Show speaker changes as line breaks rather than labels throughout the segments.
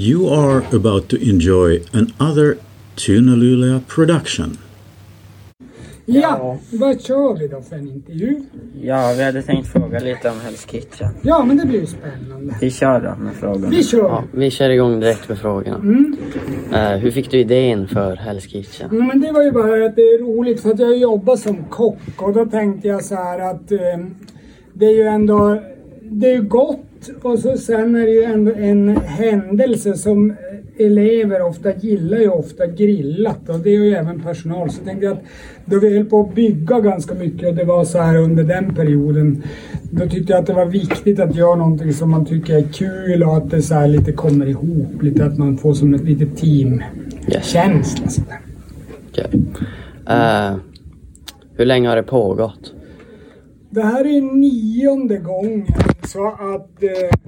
You are about to enjoy another Tunalula production.
Ja, vad kör vi då för en intervju?
Ja, vi hade tänkt fråga lite om Hell's Kitchen.
Ja, men det blir ju spännande.
Vi kör då med frågorna.
Vi kör!
Ja, vi kör igång direkt med frågorna.
Mm.
Eh, hur fick du idén för Hell's Kitchen?
Ja, men det var ju bara att det är roligt för att jag jobbar som kock och då tänkte jag så här att eh, det är ju ändå, det är ju gott och så sen är det ju ändå en händelse som elever ofta gillar ju ofta grillat och det är ju även personal. Så jag tänkte att då vi höll på att bygga ganska mycket och det var så här under den perioden. Då tyckte jag att det var viktigt att göra någonting som man tycker är kul och att det så här lite kommer ihop. Lite att man får som ett litet teamkänsla.
Yes.
sådär.
Okej. Eh, hur länge har det pågått?
Det här är nionde gången så att eh,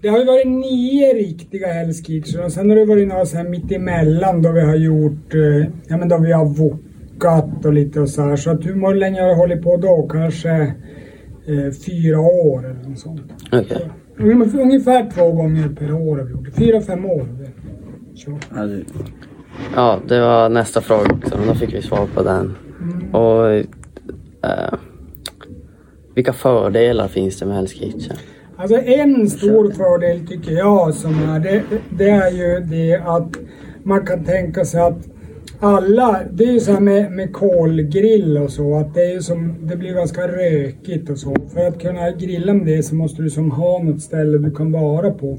det har ju varit nio riktiga Hell's Kitchen och sen har det varit några så här mitt emellan då vi har gjort, eh, ja men då vi har vokat och lite och så här. Så att hur länge har jag hållit på då? Kanske eh, fyra år eller något sånt.
Okej.
Ungefär, ungefär två gånger per år har vi gjort det. Fyra, fem år. kört.
Ja, du,
det var nästa fråga också, då fick vi svar på den. Och eh, vilka fördelar finns det med Hell's Kitchen?
Alltså en stor fördel tycker jag som är det, det är ju det att man kan tänka sig att alla, det är ju så här med, med kolgrill och så att det är som, det blir ganska rökigt och så. För att kunna grilla med det så måste du som ha något ställe du kan vara på.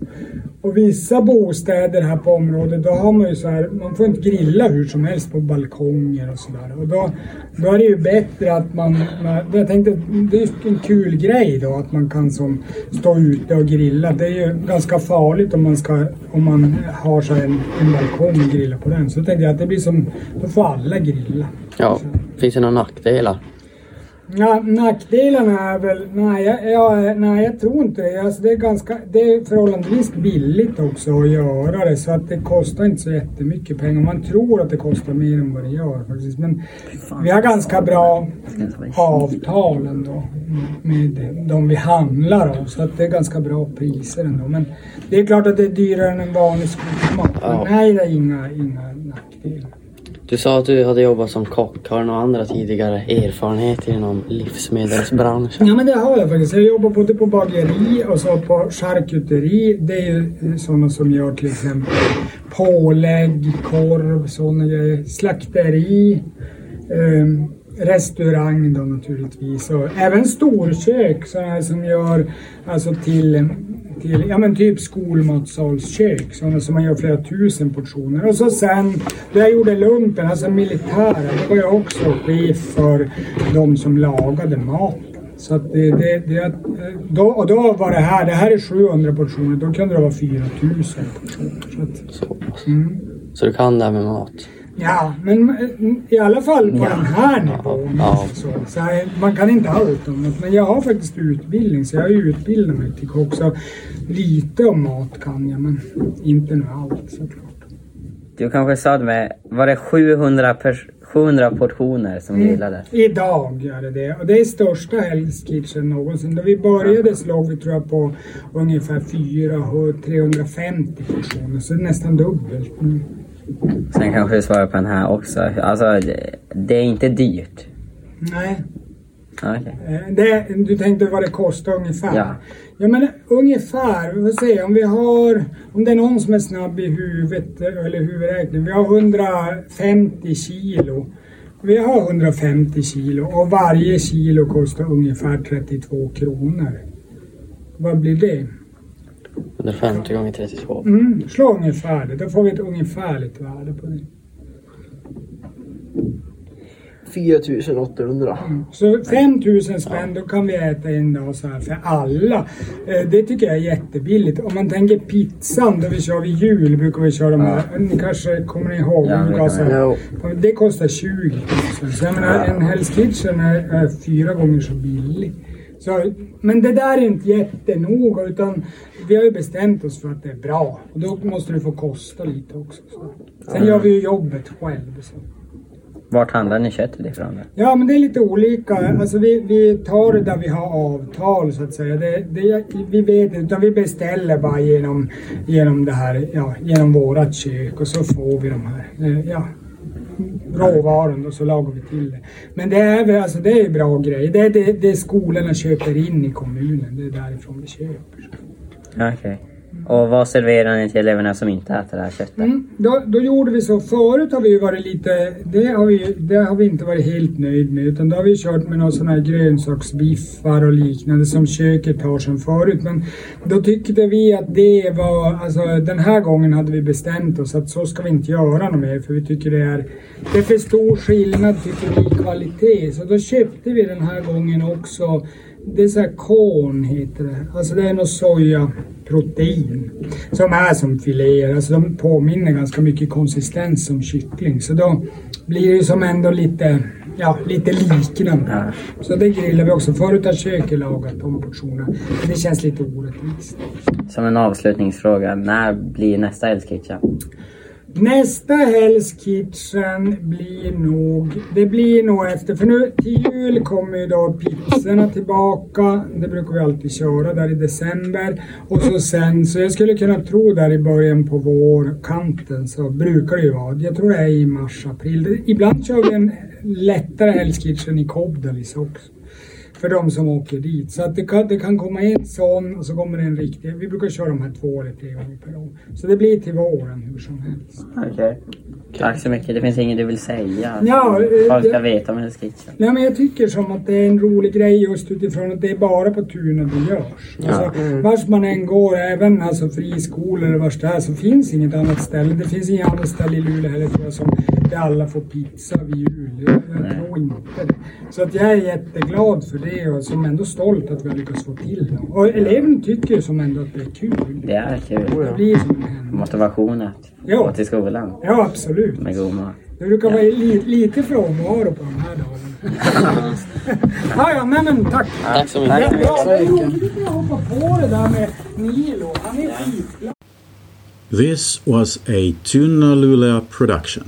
Och vissa bostäder här på området, då har man ju så här, man får inte grilla hur som helst på balkonger och sådär. Och då, då är det ju bättre att man, man jag tänkte, det är en kul grej då att man kan som stå ute och grilla. Det är ju ganska farligt om man ska, om man har så en, en balkong och grillar på den. Så då tänkte jag att det blir som, då får alla grilla.
Ja, finns det några nackdelar?
Ja, nackdelarna är väl, nej jag, jag, nej jag tror inte det. Alltså det är ganska, det är förhållandevis billigt också att göra det så att det kostar inte så jättemycket pengar. Man tror att det kostar mer än vad det gör faktiskt. Men vi har ganska bra avtal ändå med de vi handlar av så att det är ganska bra priser ändå. Men det är klart att det är dyrare än en vanlig skogsmat. Men nej, det är inga, inga nackdelar.
Du sa att du hade jobbat som kock. Har du några andra tidigare erfarenheter inom livsmedelsbranschen?
Ja men det har jag faktiskt. Jag jobbar både på bageri och så på charkuteri. Det är ju sådana som gör till exempel pålägg, korv, sådana grejer. Slakteri, Um, restaurang då naturligtvis. Och även storkök sådana här som gör alltså till till, ja men typ skolmatsalskök, sådana som man gör flera tusen portioner. Och så sen, då jag gjorde lumpen, alltså militären, då var jag också chef för de som lagade maten. Så att det, det, det, då, och då var det här, det här är 700 portioner, då kunde det vara 4000 portioner. Så att, mm.
så du kan det här med mat?
Ja, men eh, i alla fall på den här nivån.
Ja.
Så, så här, man kan inte allt om det, men jag har faktiskt utbildning så jag har utbildat mig till kock. Så lite om mat kan jag, men inte nu allt såklart.
du kanske sa det med, var det 700, pers- 700 portioner som grillades?
Idag är det det. Och det är största Hell's Kitchen någonsin. Då vi började så låg vi tror jag på ungefär 400, 350 portioner, så det är nästan dubbelt. Mm.
Sen kanske du svarar på den här också. Alltså, det, är inte dyrt.
Nej,
Ja, Okej.
Eh, Det, du tänkte vad det kostar ungefär?
Ja.
Ja men ungefär, vi får se om vi har, om det är någon som är snabb i huvudet eller huvudräkning. Vi har 150 kilo. Vi har 150 kilo och varje kilo kostar ungefär 32 kronor. Vad blir det?
150 gånger 32.
Mm, slå ungefär det, då får vi ett ungefärligt värde på det.
4800.
Så 5000 spänn, då kan vi äta en dag så här för alla. Eh, Det tycker jag är jättebilligt. Om man tänker pizzan, då vi kör vid jul, brukar vi köra de här. Ni kanske kommer ni ihåg?
Ja,
gav så här- Det kostar 20 000. Så jag menar, en Hell's Kitchen är, är fyra gånger så billig. Så, men det där är inte jättenoga utan vi har ju bestämt oss för att det är bra. Och då måste det få kosta lite också. Så. Sen gör vi ju jobbet själv. Så.
Vart handlar ni köttet ifrån?
Ja, men det är lite olika. Alltså vi, vi tar det där vi har avtal så att säga. Det, det, vi vet utan vi beställer bara genom, genom det här, ja, genom vårat kök och så får vi de här, eh, ja, råvaran och så lagar vi till det. Men det är väl, alltså det är bra grejer. Det är det, det skolorna köper in i kommunen. Det är därifrån vi köper.
Okej. Okay. Mm. Och vad serverar ni till eleverna som inte äter det här köttet?
Mm, då, då gjorde vi så. Förut har vi ju varit lite, det har vi, det har vi inte varit helt nöjd med. Utan då har vi kört med några sådana här grönsaksbiffar och liknande som köket har som förut. Men då tyckte vi att det var, alltså den här gången hade vi bestämt oss att så ska vi inte göra något mer. För vi tycker det är, det är för stor skillnad tycker vi i kvalitet. Så då köpte vi den här gången också det är så här korn heter det. Alltså det är något sojaprotein. Som är som filéer. Alltså de påminner ganska mycket konsistens som kyckling. Så då blir det ju som ändå lite, ja, lite liknande. Så det grillar vi också. Förut har köket lagat de portionerna. Det känns lite orättvist.
Som en avslutningsfråga, när blir nästa Hell's Kitchen?
Nästa Hell's Kitchen blir nog, det blir nog efter, för nu till jul kommer ju då pizzorna tillbaka. Det brukar vi alltid köra där i december. Och så sen, så jag skulle kunna tro där i början på vårkanten så brukar det ju vara. Jag tror det är i mars, april. Ibland kör vi en lättare Hell's Kitchen i Kobdalis också. För de som åker dit. Så att det kan, det kan komma en sån och så kommer det en riktig. Vi brukar köra de här två eller tre gånger per år. Så det blir till våren hur som helst.
Okej. Tack så mycket. Det finns inget du vill säga?
Ja, eh,
Folk ska veta om Hell's Kitchen.
Nej men jag tycker som att det är en rolig grej just utifrån att det är bara på tunen det görs. Alltså, Vars man än går, även alltså friskolor eller vars det är, så finns inget annat ställe. Det finns inget annat ställe i Luleå heller tror jag som där alla får pizza vid jul. Jag, tror inte det. Så att jag är jätteglad för det och som ändå stolt att vi har lyckats få till det. Och eleverna tycker som ändå att det är kul.
Det är kul.
Det blir som en.
Motivation att
Ja.
gå till skolan
Ja, absolut.
med god mat.
Det brukar vara li, lite frånvaro på de här dagarna. ja, ja, men, men tack.
Tack så mycket.
Ja, det är roligt att hoppa på det där med Nilo. Han är skitbra.
This was a Tuna Luleå production.